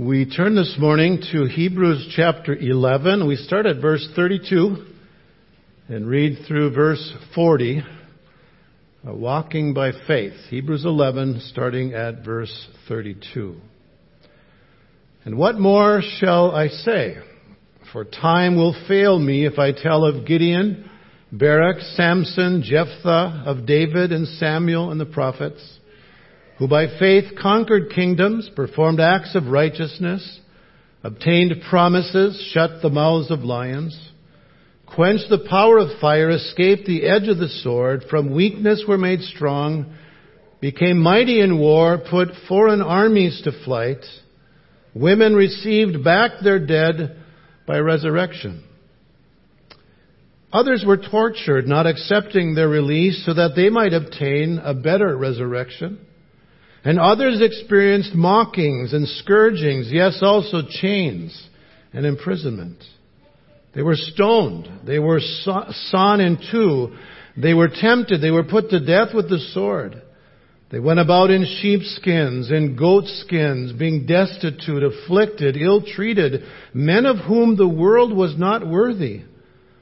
We turn this morning to Hebrews chapter 11. We start at verse 32 and read through verse 40. Uh, walking by faith. Hebrews 11, starting at verse 32. And what more shall I say? For time will fail me if I tell of Gideon, Barak, Samson, Jephthah, of David and Samuel and the prophets who by faith conquered kingdoms, performed acts of righteousness, obtained promises, shut the mouths of lions, quenched the power of fire, escaped the edge of the sword, from weakness were made strong, became mighty in war, put foreign armies to flight, women received back their dead by resurrection. Others were tortured, not accepting their release so that they might obtain a better resurrection. And others experienced mockings and scourgings, yes, also chains and imprisonment. They were stoned. They were sawn in two. They were tempted. They were put to death with the sword. They went about in sheepskins, in goatskins, being destitute, afflicted, ill-treated, men of whom the world was not worthy,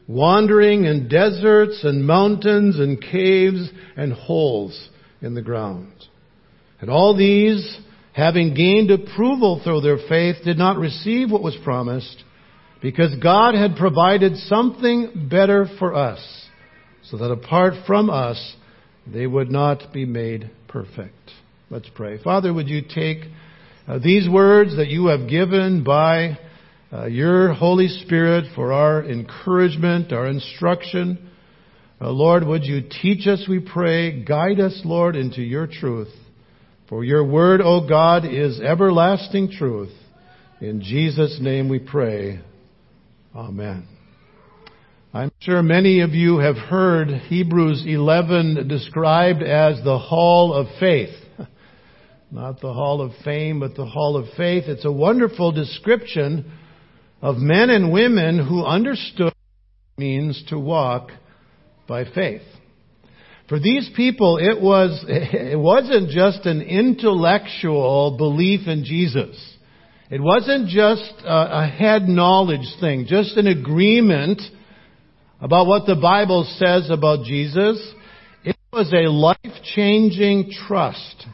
wandering in deserts and mountains and caves and holes in the ground. And all these, having gained approval through their faith, did not receive what was promised because God had provided something better for us so that apart from us, they would not be made perfect. Let's pray. Father, would you take uh, these words that you have given by uh, your Holy Spirit for our encouragement, our instruction. Uh, Lord, would you teach us, we pray, guide us, Lord, into your truth. For your word, O God, is everlasting truth. In Jesus' name we pray. Amen. I'm sure many of you have heard Hebrews 11 described as the hall of faith. Not the hall of fame, but the hall of faith. It's a wonderful description of men and women who understood what it means to walk by faith. For these people, it was, it wasn't just an intellectual belief in Jesus. It wasn't just a, a head knowledge thing, just an agreement about what the Bible says about Jesus. It was a life-changing trust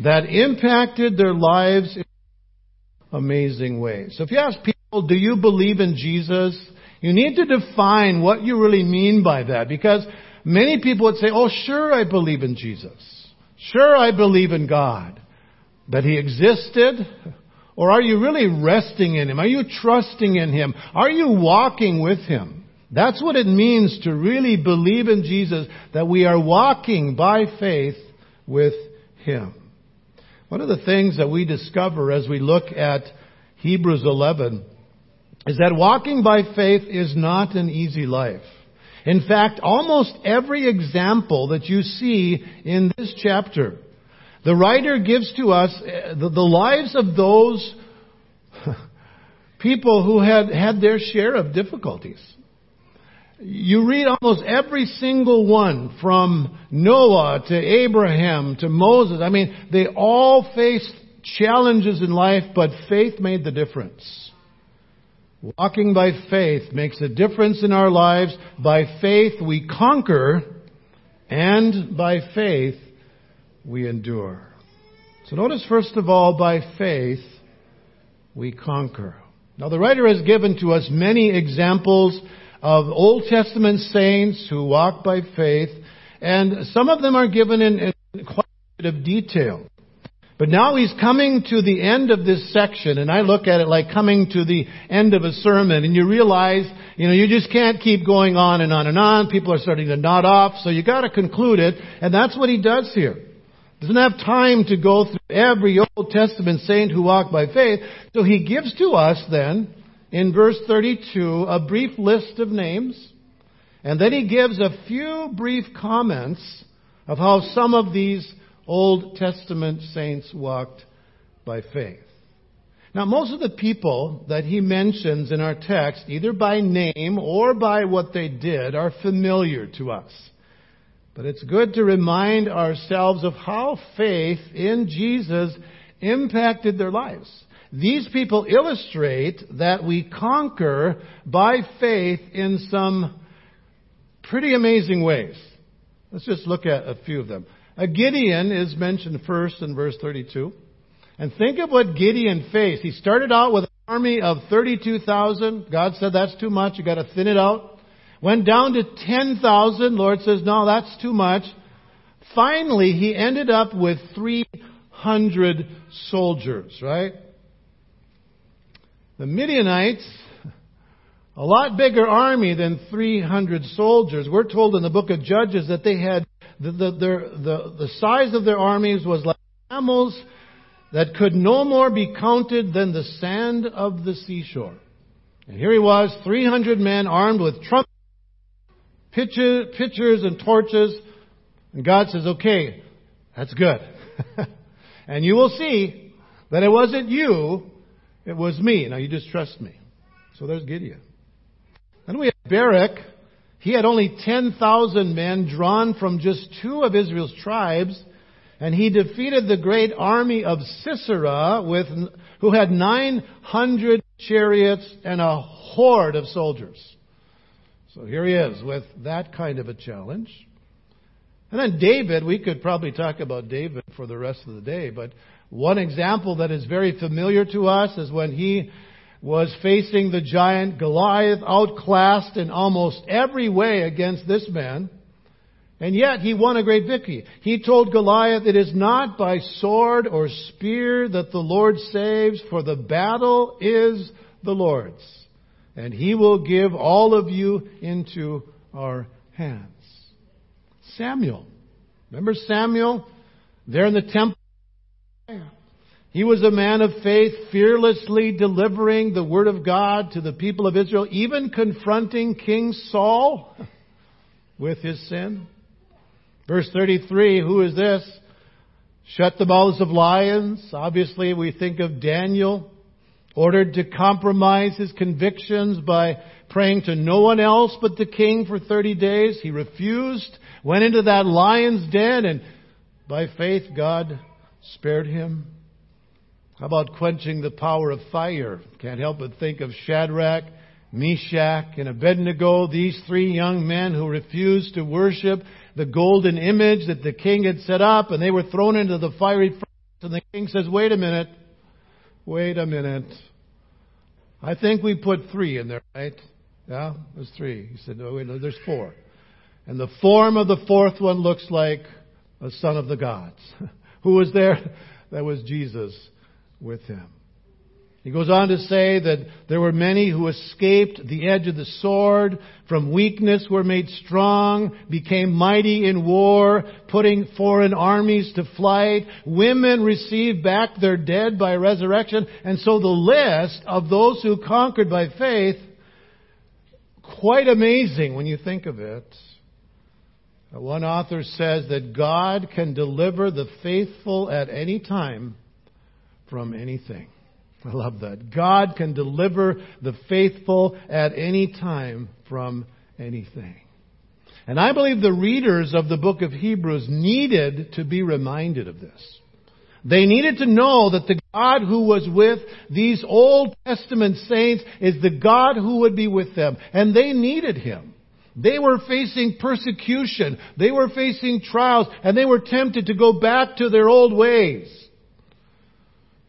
that impacted their lives in amazing ways. So if you ask people, do you believe in Jesus? You need to define what you really mean by that because Many people would say, oh sure I believe in Jesus. Sure I believe in God. That He existed. Or are you really resting in Him? Are you trusting in Him? Are you walking with Him? That's what it means to really believe in Jesus, that we are walking by faith with Him. One of the things that we discover as we look at Hebrews 11 is that walking by faith is not an easy life. In fact, almost every example that you see in this chapter, the writer gives to us uh, the, the lives of those people who had had their share of difficulties. You read almost every single one from Noah to Abraham to Moses. I mean, they all faced challenges in life, but faith made the difference. Walking by faith makes a difference in our lives. By faith we conquer, and by faith we endure. So notice first of all, by faith we conquer. Now the writer has given to us many examples of Old Testament saints who walk by faith, and some of them are given in, in quite a bit of detail. But now he's coming to the end of this section, and I look at it like coming to the end of a sermon, and you realize, you know, you just can't keep going on and on and on. People are starting to nod off, so you gotta conclude it, and that's what he does here. Doesn't have time to go through every Old Testament saint who walked by faith, so he gives to us then, in verse 32, a brief list of names, and then he gives a few brief comments of how some of these Old Testament saints walked by faith. Now, most of the people that he mentions in our text, either by name or by what they did, are familiar to us. But it's good to remind ourselves of how faith in Jesus impacted their lives. these people illustrate that we conquer by faith in some pretty amazing ways. Let's just look at a few of them. A Gideon is mentioned first in verse 32. And think of what Gideon faced. He started out with an army of 32,000. God said that's too much. You've got to thin it out. Went down to 10,000. Lord says, no, that's too much. Finally, he ended up with 300 soldiers, right? The Midianites, a lot bigger army than 300 soldiers. We're told in the book of Judges that they had, the, the, the, the size of their armies was like camels that could no more be counted than the sand of the seashore. And here he was, 300 men armed with trumpets, pitchers, and torches. And God says, okay, that's good. and you will see that it wasn't you it was me. Now you just trust me. So there's Gideon. Then we have Barak. He had only 10,000 men drawn from just two of Israel's tribes, and he defeated the great army of Sisera with, who had 900 chariots and a horde of soldiers. So here he is with that kind of a challenge. And then David, we could probably talk about David for the rest of the day, but one example that is very familiar to us is when he was facing the giant Goliath, outclassed in almost every way against this man. And yet he won a great victory. He told Goliath, it is not by sword or spear that the Lord saves, for the battle is the Lord's. And he will give all of you into our hands. Samuel. Remember Samuel? There in the temple he was a man of faith, fearlessly delivering the word of God to the people of Israel, even confronting King Saul with his sin. Verse 33, who is this? Shut the mouths of lions. Obviously, we think of Daniel, ordered to compromise his convictions by praying to no one else but the king for 30 days. He refused, went into that lion's den, and by faith, God spared him. How about quenching the power of fire? Can't help but think of Shadrach, Meshach, and Abednego, these three young men who refused to worship the golden image that the king had set up, and they were thrown into the fiery furnace. And the king says, Wait a minute. Wait a minute. I think we put three in there, right? Yeah, there's three. He said, No, wait, no, there's four. And the form of the fourth one looks like a son of the gods. Who was there? That was Jesus with him. He goes on to say that there were many who escaped the edge of the sword, from weakness were made strong, became mighty in war, putting foreign armies to flight. Women received back their dead by resurrection. And so the list of those who conquered by faith, quite amazing when you think of it. One author says that God can deliver the faithful at any time from anything. I love that. God can deliver the faithful at any time from anything. And I believe the readers of the book of Hebrews needed to be reminded of this. They needed to know that the God who was with these Old Testament saints is the God who would be with them. And they needed Him. They were facing persecution. They were facing trials. And they were tempted to go back to their old ways.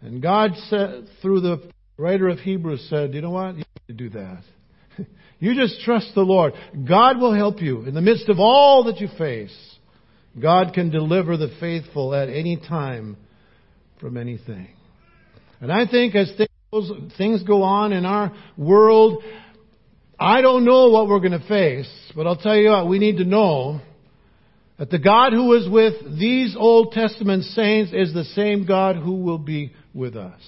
And God said, through the writer of Hebrews said, you know what? You need to do that. you just trust the Lord. God will help you in the midst of all that you face. God can deliver the faithful at any time from anything. And I think as things go on in our world, I don't know what we're going to face, but I'll tell you what, we need to know that the God who was with these Old Testament saints is the same God who will be with us.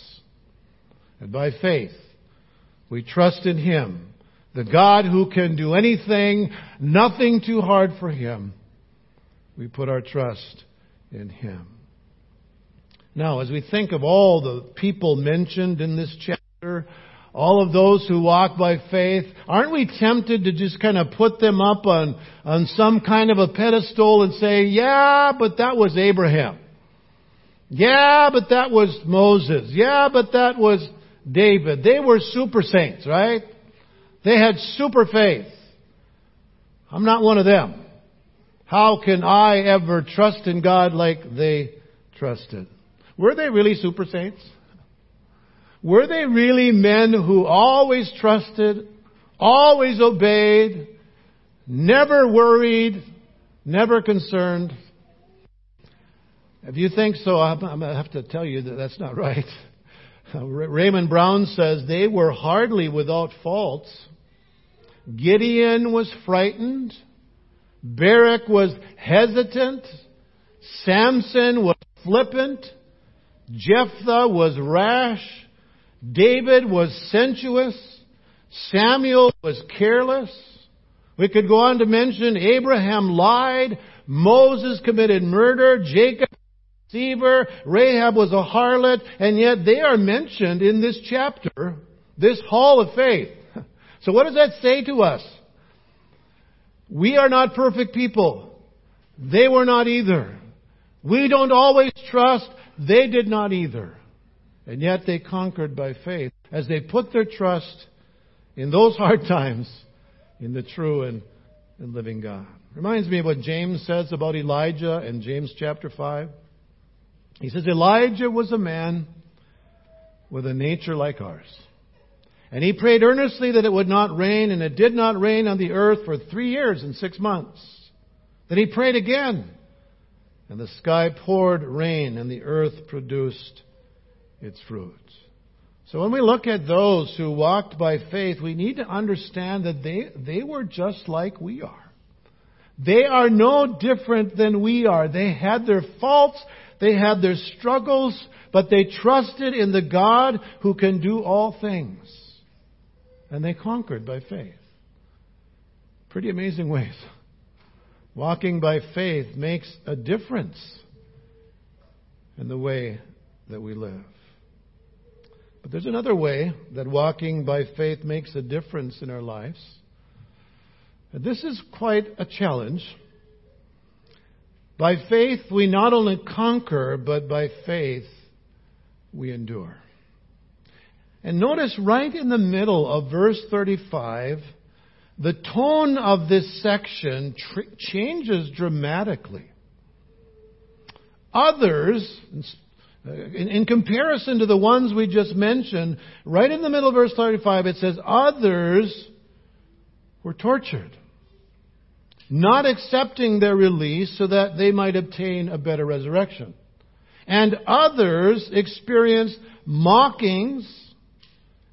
And by faith, we trust in Him, the God who can do anything, nothing too hard for Him. We put our trust in Him. Now, as we think of all the people mentioned in this chapter, all of those who walk by faith, aren't we tempted to just kind of put them up on, on some kind of a pedestal and say, yeah, but that was Abraham. Yeah, but that was Moses. Yeah, but that was David. They were super saints, right? They had super faith. I'm not one of them. How can I ever trust in God like they trusted? Were they really super saints? Were they really men who always trusted, always obeyed, never worried, never concerned? If you think so, I'm going to have to tell you that that's not right. Raymond Brown says they were hardly without faults. Gideon was frightened. Barak was hesitant. Samson was flippant. Jephthah was rash. David was sensuous. Samuel was careless. We could go on to mention Abraham lied. Moses committed murder. Jacob deceiver. Rahab was a harlot. And yet they are mentioned in this chapter, this hall of faith. So what does that say to us? We are not perfect people. They were not either. We don't always trust. They did not either. And yet they conquered by faith as they put their trust in those hard times in the true and, and living God. Reminds me of what James says about Elijah in James chapter 5. He says, Elijah was a man with a nature like ours. And he prayed earnestly that it would not rain, and it did not rain on the earth for three years and six months. Then he prayed again, and the sky poured rain, and the earth produced its fruit. So when we look at those who walked by faith, we need to understand that they, they were just like we are. They are no different than we are. They had their faults, they had their struggles, but they trusted in the God who can do all things. And they conquered by faith. Pretty amazing ways. Walking by faith makes a difference in the way that we live. But there's another way that walking by faith makes a difference in our lives. This is quite a challenge. By faith, we not only conquer, but by faith, we endure. And notice right in the middle of verse 35, the tone of this section tr- changes dramatically. Others, in, in, comparison to the ones we just mentioned, right in the middle of verse 35, it says, Others were tortured, not accepting their release so that they might obtain a better resurrection. And others experienced mockings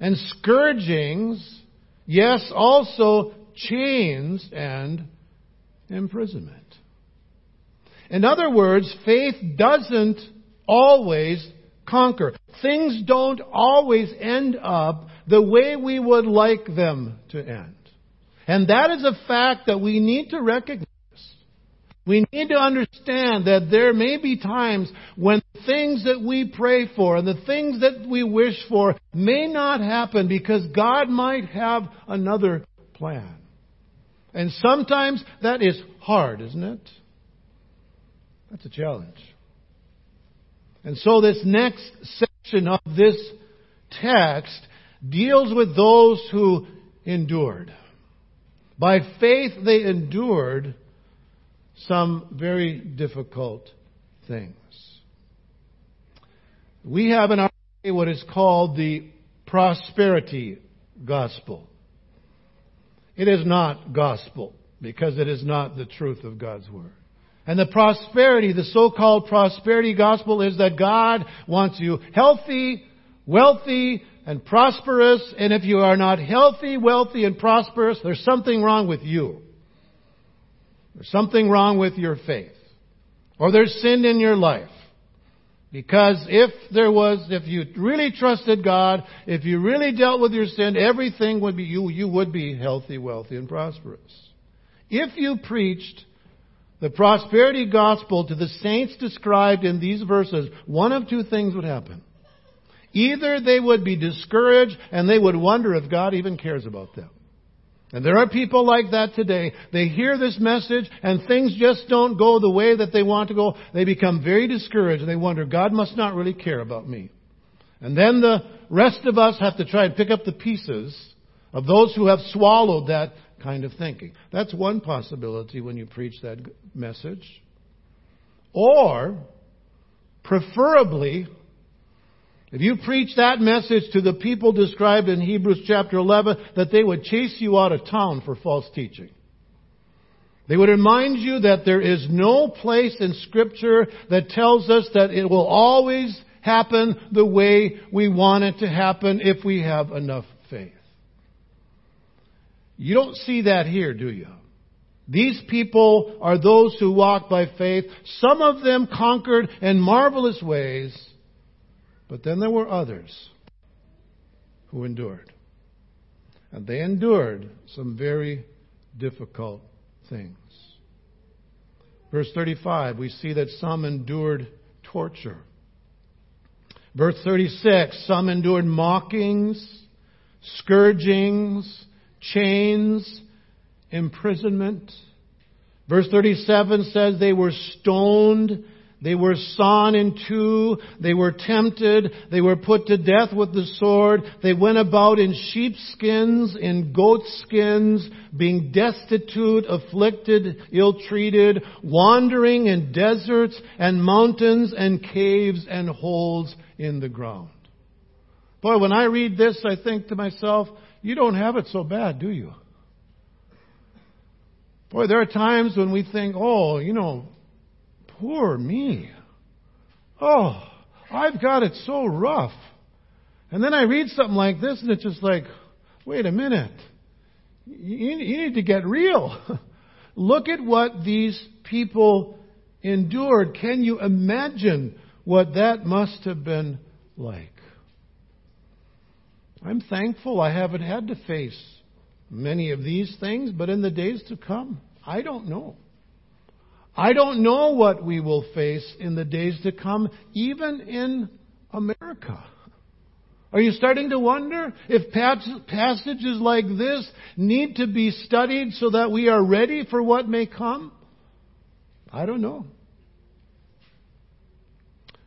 and scourgings, yes, also chains and imprisonment. In other words, faith doesn't always conquer. Things don't always end up the way we would like them to end. And that is a fact that we need to recognize. We need to understand that there may be times when things that we pray for and the things that we wish for may not happen because God might have another plan. And sometimes that is hard, isn't it? That's a challenge. And so this next section of this text deals with those who endured. By faith they endured some very difficult things. We have in our day what is called the prosperity gospel. It is not gospel because it is not the truth of God's word. And the prosperity, the so-called prosperity gospel is that God wants you healthy, wealthy, and prosperous. And if you are not healthy, wealthy, and prosperous, there's something wrong with you. There's something wrong with your faith. Or there's sin in your life. Because if there was, if you really trusted God, if you really dealt with your sin, everything would be, you, you would be healthy, wealthy, and prosperous. If you preached the prosperity gospel to the saints described in these verses, one of two things would happen. Either they would be discouraged and they would wonder if God even cares about them. And there are people like that today. They hear this message and things just don't go the way that they want to go. They become very discouraged and they wonder, God must not really care about me. And then the rest of us have to try and pick up the pieces of those who have swallowed that kind of thinking. That's one possibility when you preach that message. Or, preferably, if you preach that message to the people described in Hebrews chapter 11, that they would chase you out of town for false teaching. They would remind you that there is no place in scripture that tells us that it will always happen the way we want it to happen if we have enough faith. You don't see that here, do you? These people are those who walk by faith. Some of them conquered in marvelous ways. But then there were others who endured. And they endured some very difficult things. Verse 35, we see that some endured torture. Verse 36, some endured mockings, scourgings, chains, imprisonment. Verse 37 says they were stoned they were sawn in two. They were tempted. They were put to death with the sword. They went about in sheepskins, in goatskins, being destitute, afflicted, ill-treated, wandering in deserts and mountains and caves and holes in the ground. Boy, when I read this, I think to myself, you don't have it so bad, do you? Boy, there are times when we think, oh, you know, Poor me. Oh, I've got it so rough. And then I read something like this and it's just like, wait a minute. You, need to get real. Look at what these people endured. Can you imagine what that must have been like? I'm thankful I haven't had to face many of these things, but in the days to come, I don't know. I don't know what we will face in the days to come, even in America. Are you starting to wonder if passages like this need to be studied so that we are ready for what may come? I don't know.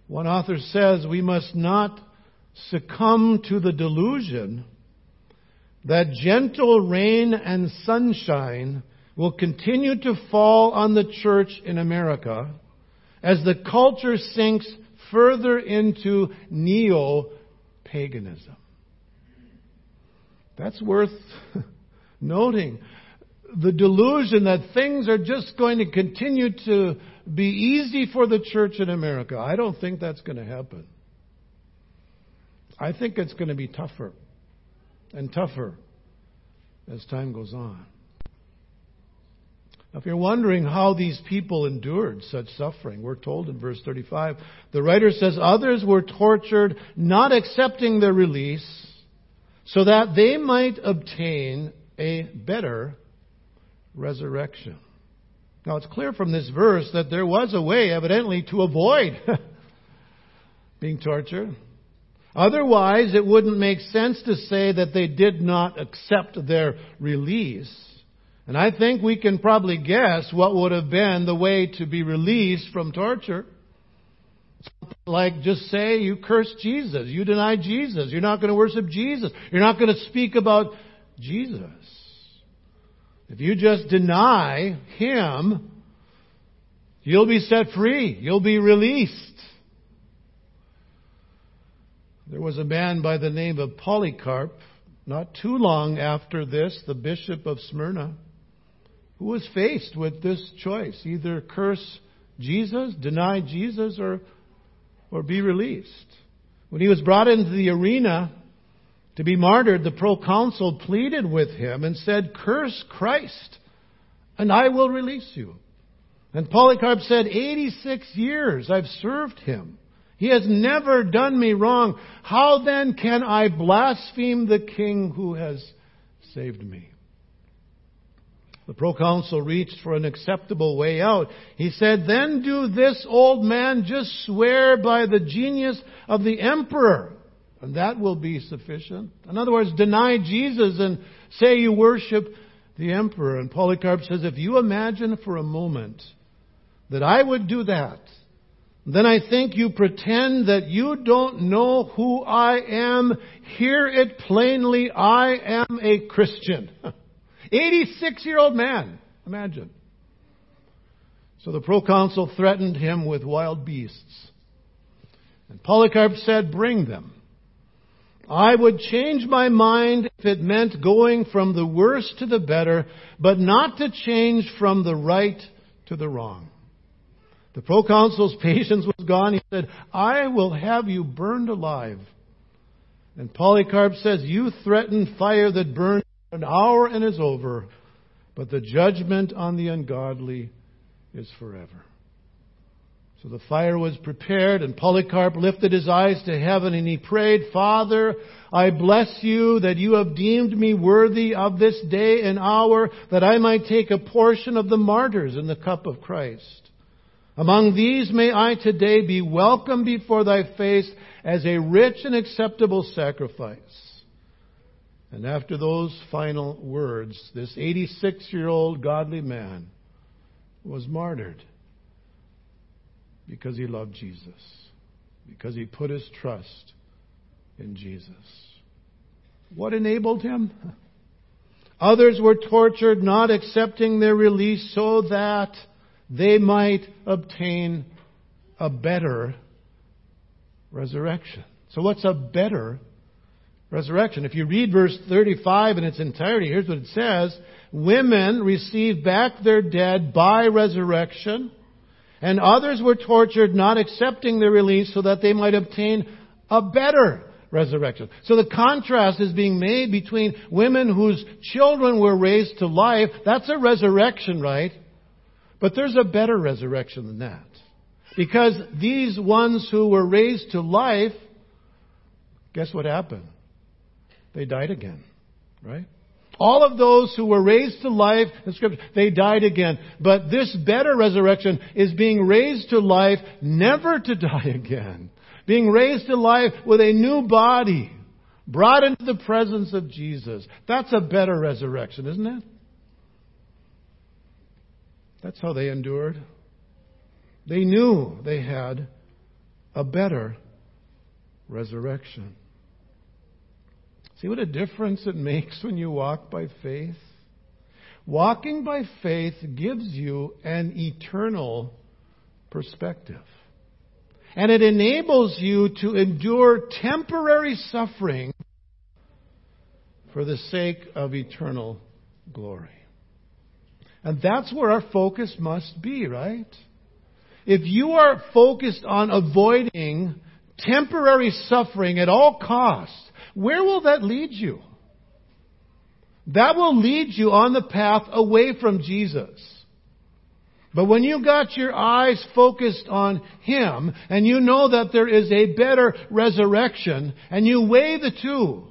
One author says we must not succumb to the delusion that gentle rain and sunshine will continue to fall on the church in America as the culture sinks further into neo paganism. That's worth noting. The delusion that things are just going to continue to be easy for the church in America. I don't think that's going to happen. I think it's going to be tougher and tougher as time goes on. Now, if you're wondering how these people endured such suffering, we're told in verse 35, the writer says, Others were tortured, not accepting their release, so that they might obtain a better resurrection. Now, it's clear from this verse that there was a way, evidently, to avoid being tortured. Otherwise, it wouldn't make sense to say that they did not accept their release. And I think we can probably guess what would have been the way to be released from torture. Like just say you curse Jesus, you deny Jesus, you're not going to worship Jesus, you're not going to speak about Jesus. If you just deny Him, you'll be set free, you'll be released. There was a man by the name of Polycarp, not too long after this, the bishop of Smyrna who was faced with this choice either curse Jesus, deny Jesus, or, or be released. When he was brought into the arena to be martyred, the proconsul pleaded with him and said, Curse Christ, and I will release you. And Polycarp said, 86 years I've served him. He has never done me wrong. How then can I blaspheme the king who has saved me? The proconsul reached for an acceptable way out. He said, Then do this, old man, just swear by the genius of the emperor, and that will be sufficient. In other words, deny Jesus and say you worship the emperor. And Polycarp says, if you imagine for a moment that I would do that, then I think you pretend that you don't know who I am. Hear it plainly. I am a Christian. 86 year old man. Imagine. So the proconsul threatened him with wild beasts. And Polycarp said, Bring them. I would change my mind if it meant going from the worse to the better, but not to change from the right to the wrong. The proconsul's patience was gone. He said, I will have you burned alive. And Polycarp says, You threaten fire that burns an hour and is over, but the judgment on the ungodly is forever. So the fire was prepared, and Polycarp lifted his eyes to heaven and he prayed, Father, I bless you that you have deemed me worthy of this day and hour that I might take a portion of the martyrs in the cup of Christ. Among these may I today be welcomed before thy face as a rich and acceptable sacrifice. And after those final words, this 86 year old godly man was martyred because he loved Jesus, because he put his trust in Jesus. What enabled him? Others were tortured, not accepting their release so that they might obtain a better resurrection. So, what's a better resurrection? If you read verse 35 in its entirety, here's what it says Women received back their dead by resurrection, and others were tortured, not accepting their release so that they might obtain a better resurrection. So the contrast is being made between women whose children were raised to life. That's a resurrection, right? But there's a better resurrection than that. Because these ones who were raised to life, guess what happened? They died again, right? All of those who were raised to life, in Scripture, they died again. But this better resurrection is being raised to life never to die again. Being raised to life with a new body, brought into the presence of Jesus. That's a better resurrection, isn't it? That's how they endured. They knew they had a better resurrection. See what a difference it makes when you walk by faith? Walking by faith gives you an eternal perspective. And it enables you to endure temporary suffering for the sake of eternal glory. And that's where our focus must be, right? If you are focused on avoiding temporary suffering at all costs, where will that lead you? That will lead you on the path away from Jesus. But when you got your eyes focused on Him and you know that there is a better resurrection and you weigh the two,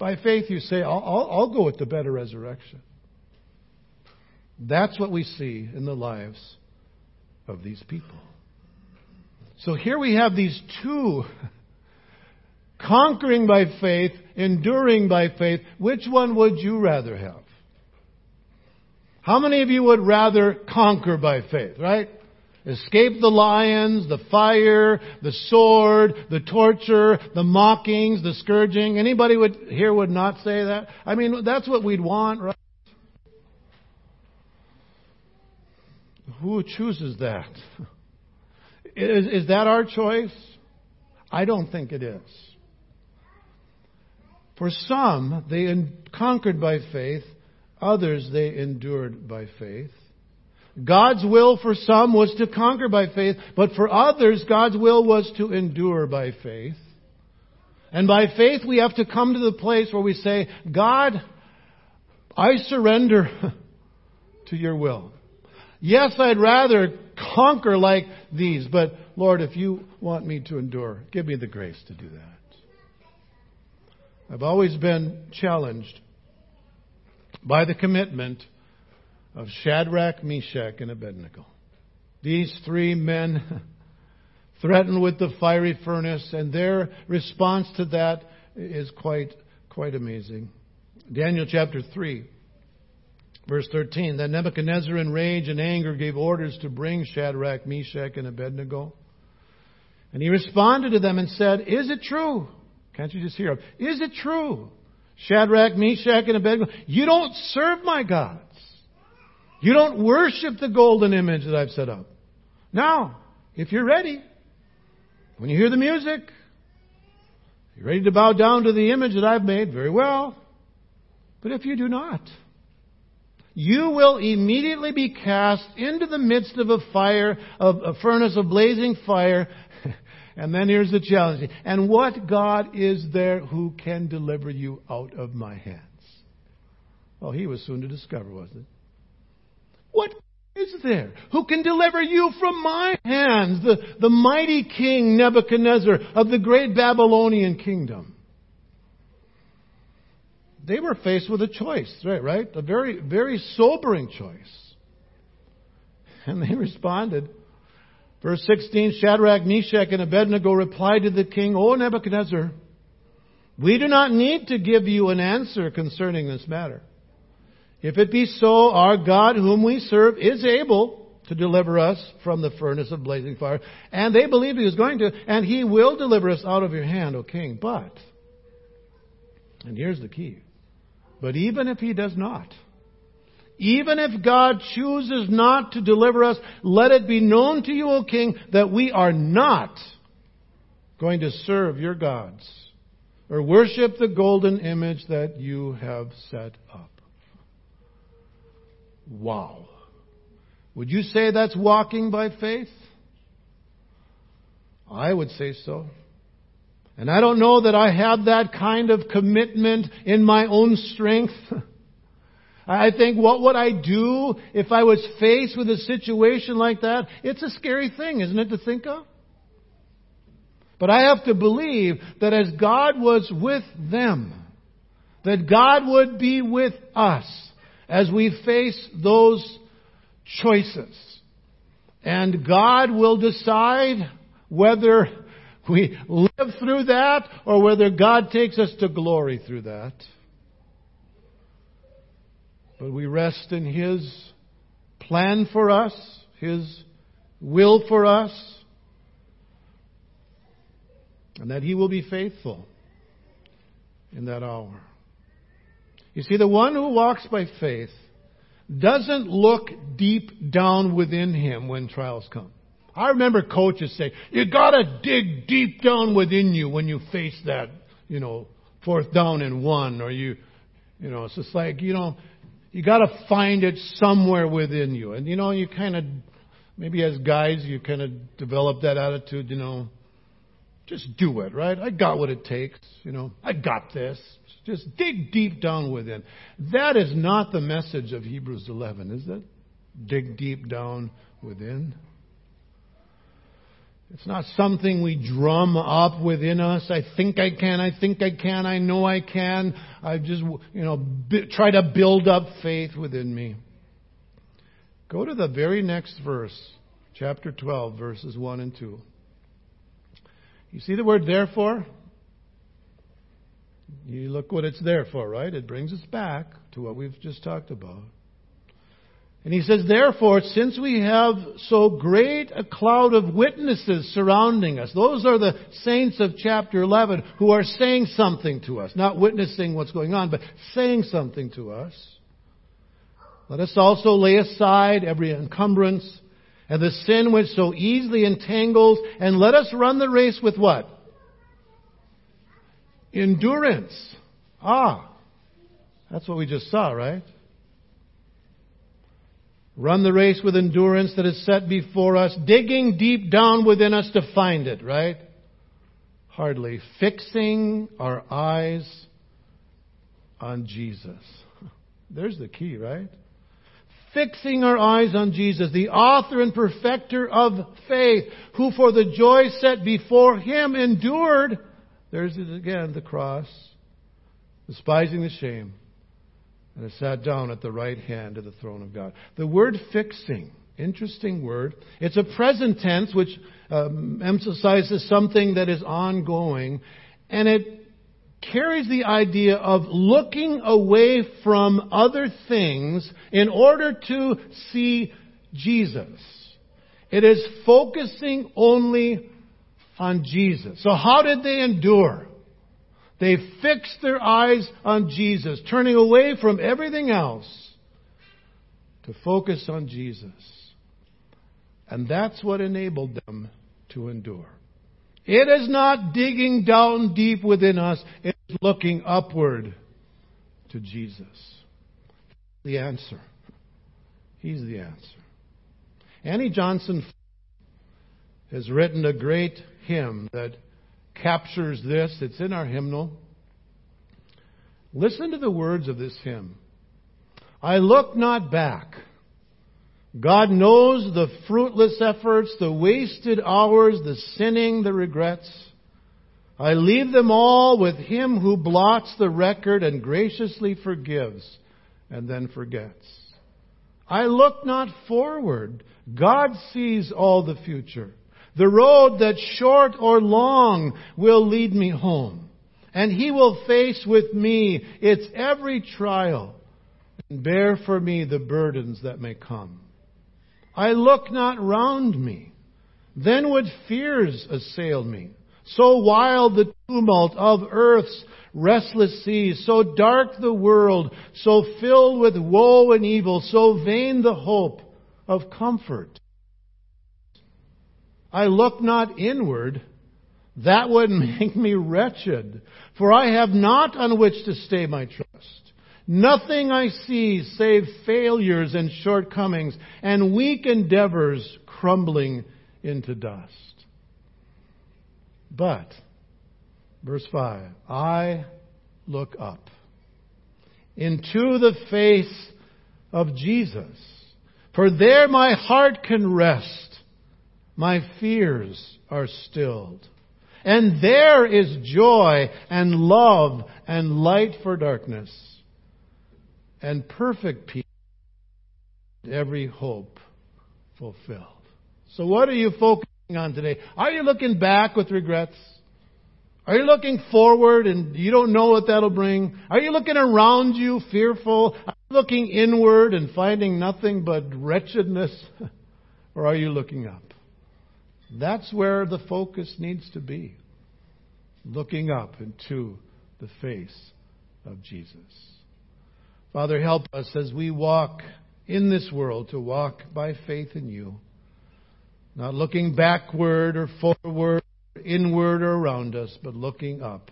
by faith you say, I'll, I'll, I'll go with the better resurrection. That's what we see in the lives of these people. So here we have these two conquering by faith, enduring by faith. Which one would you rather have? How many of you would rather conquer by faith, right? Escape the lions, the fire, the sword, the torture, the mockings, the scourging. Anybody would here would not say that? I mean, that's what we'd want, right? Who chooses that? Is, is that our choice? I don't think it is. For some, they conquered by faith. Others, they endured by faith. God's will for some was to conquer by faith, but for others, God's will was to endure by faith. And by faith, we have to come to the place where we say, God, I surrender to your will. Yes, I'd rather conquer like these, but Lord, if you want me to endure, give me the grace to do that. I've always been challenged by the commitment of Shadrach, Meshach, and Abednego. These three men threatened with the fiery furnace, and their response to that is quite, quite amazing. Daniel chapter 3. Verse 13, then Nebuchadnezzar in rage and anger gave orders to bring Shadrach, Meshach, and Abednego. And he responded to them and said, Is it true? Can't you just hear him? Is it true? Shadrach, Meshach, and Abednego, you don't serve my gods. You don't worship the golden image that I've set up. Now, if you're ready, when you hear the music, you're ready to bow down to the image that I've made, very well. But if you do not, you will immediately be cast into the midst of a fire, of a furnace of blazing fire. and then here's the challenge. And what God is there who can deliver you out of my hands? Well, he was soon to discover, wasn't it? What is there who can deliver you from my hands, the, the mighty king Nebuchadnezzar of the great Babylonian kingdom? They were faced with a choice, right? Right? A very, very sobering choice. And they responded. Verse 16, Shadrach, Meshach, and Abednego replied to the king, O Nebuchadnezzar, we do not need to give you an answer concerning this matter. If it be so, our God whom we serve is able to deliver us from the furnace of blazing fire. And they believed he was going to, and he will deliver us out of your hand, O king. But, and here's the key. But even if He does not, even if God chooses not to deliver us, let it be known to you, O King, that we are not going to serve your gods or worship the golden image that you have set up. Wow. Would you say that's walking by faith? I would say so. And I don't know that I have that kind of commitment in my own strength. I think what would I do if I was faced with a situation like that? It's a scary thing, isn't it, to think of? But I have to believe that as God was with them, that God would be with us as we face those choices. And God will decide whether we live through that or whether God takes us to glory through that. But we rest in His plan for us, His will for us, and that He will be faithful in that hour. You see, the one who walks by faith doesn't look deep down within him when trials come. I remember coaches say, you gotta dig deep down within you when you face that, you know, fourth down and one, or you, you know, it's just like, you know, you gotta find it somewhere within you. And, you know, you kind of, maybe as guys, you kind of develop that attitude, you know, just do it, right? I got what it takes, you know, I got this. Just dig deep down within. That is not the message of Hebrews 11, is it? Dig deep down within. It's not something we drum up within us. I think I can, I think I can, I know I can. I just, you know, b- try to build up faith within me. Go to the very next verse, chapter 12, verses 1 and 2. You see the word therefore? You look what it's there for, right? It brings us back to what we've just talked about. And he says, therefore, since we have so great a cloud of witnesses surrounding us, those are the saints of chapter 11 who are saying something to us, not witnessing what's going on, but saying something to us. Let us also lay aside every encumbrance and the sin which so easily entangles, and let us run the race with what? Endurance. Ah, that's what we just saw, right? Run the race with endurance that is set before us, digging deep down within us to find it, right? Hardly. Fixing our eyes on Jesus. There's the key, right? Fixing our eyes on Jesus, the author and perfecter of faith, who for the joy set before him endured, there's again, the cross, despising the shame and sat down at the right hand of the throne of God. The word fixing, interesting word. It's a present tense which um, emphasizes something that is ongoing, and it carries the idea of looking away from other things in order to see Jesus. It is focusing only on Jesus. So how did they endure? They fixed their eyes on Jesus, turning away from everything else to focus on Jesus. And that's what enabled them to endure. It is not digging down deep within us, it is looking upward to Jesus. The answer. He's the answer. Annie Johnson has written a great hymn that captures this. It's in our hymnal. Listen to the words of this hymn. I look not back. God knows the fruitless efforts, the wasted hours, the sinning, the regrets. I leave them all with Him who blots the record and graciously forgives and then forgets. I look not forward. God sees all the future. The road that's short or long will lead me home. And He will face with me its every trial and bear for me the burdens that may come. I look not round me. Then would fears assail me. So wild the tumult of earth's restless seas, so dark the world, so filled with woe and evil, so vain the hope of comfort. I look not inward, that would make me wretched, for I have not on which to stay my trust. Nothing I see save failures and shortcomings and weak endeavors crumbling into dust. But, verse 5, I look up into the face of Jesus, for there my heart can rest my fears are stilled. And there is joy and love and light for darkness and perfect peace, every hope fulfilled. So what are you focusing on today? Are you looking back with regrets? Are you looking forward and you don't know what that'll bring? Are you looking around you fearful? Are you looking inward and finding nothing but wretchedness? or are you looking up? That's where the focus needs to be. Looking up into the face of Jesus. Father, help us as we walk in this world to walk by faith in you. Not looking backward or forward, inward or around us, but looking up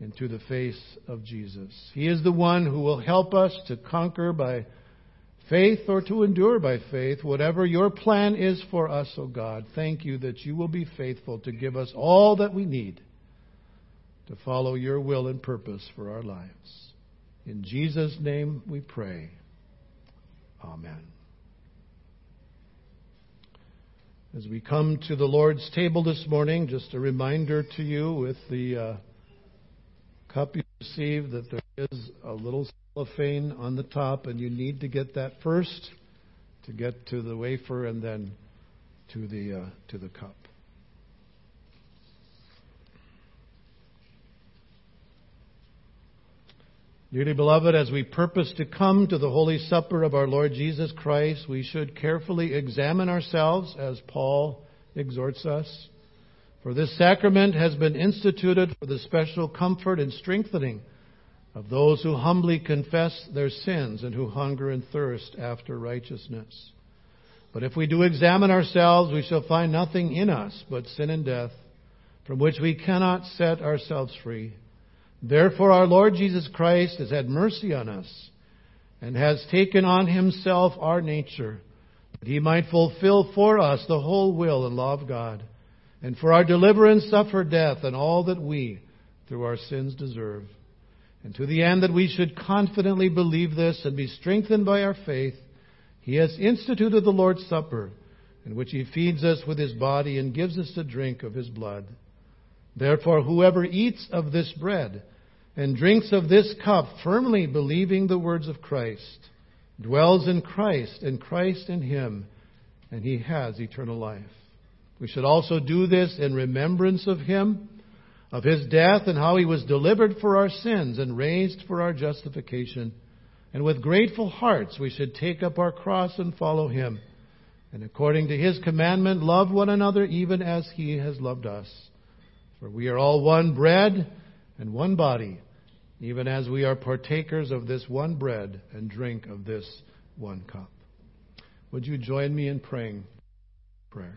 into the face of Jesus. He is the one who will help us to conquer by faith or to endure by faith, whatever your plan is for us, O oh God, thank you that you will be faithful to give us all that we need to follow your will and purpose for our lives. In Jesus' name we pray. Amen. As we come to the Lord's table this morning, just a reminder to you with the uh, cup you received that there is a little cellophane on the top, and you need to get that first to get to the wafer and then to the uh, to the cup. Dearly beloved, as we purpose to come to the Holy Supper of our Lord Jesus Christ, we should carefully examine ourselves as Paul exhorts us. For this sacrament has been instituted for the special comfort and strengthening of those who humbly confess their sins and who hunger and thirst after righteousness. But if we do examine ourselves, we shall find nothing in us but sin and death, from which we cannot set ourselves free. Therefore, our Lord Jesus Christ has had mercy on us and has taken on himself our nature, that he might fulfill for us the whole will and law of God, and for our deliverance suffer death and all that we, through our sins, deserve and to the end that we should confidently believe this and be strengthened by our faith, he has instituted the Lord's Supper, in which he feeds us with his body and gives us to drink of his blood. Therefore, whoever eats of this bread and drinks of this cup, firmly believing the words of Christ, dwells in Christ and Christ in him, and he has eternal life. We should also do this in remembrance of him of his death and how he was delivered for our sins and raised for our justification. And with grateful hearts we should take up our cross and follow him. And according to his commandment, love one another even as he has loved us. For we are all one bread and one body, even as we are partakers of this one bread and drink of this one cup. Would you join me in praying? Prayer.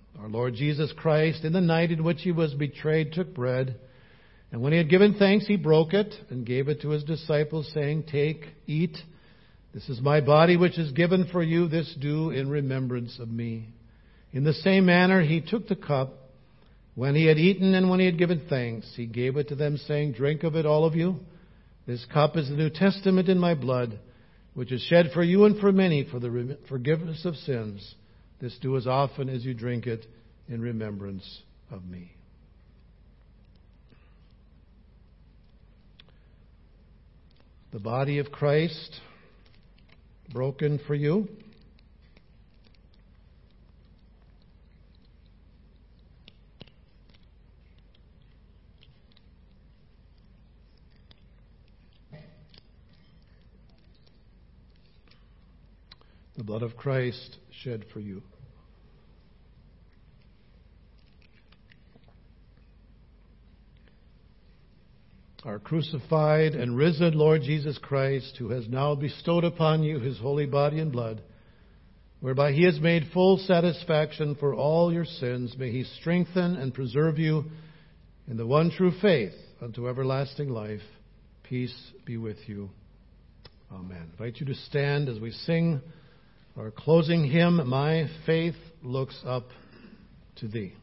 Our Lord Jesus Christ, in the night in which he was betrayed, took bread, and when he had given thanks, he broke it, and gave it to his disciples, saying, Take, eat. This is my body which is given for you. This do in remembrance of me. In the same manner, he took the cup. When he had eaten and when he had given thanks, he gave it to them, saying, Drink of it, all of you. This cup is the New Testament in my blood, which is shed for you and for many for the forgiveness of sins. This do as often as you drink it in remembrance of me. The body of Christ broken for you. The blood of Christ shed for you. our crucified and risen Lord Jesus Christ, who has now bestowed upon you his holy body and blood, whereby he has made full satisfaction for all your sins, may he strengthen and preserve you in the one true faith unto everlasting life. Peace be with you. Amen. I invite you to stand as we sing our closing hymn, My Faith Looks Up to Thee.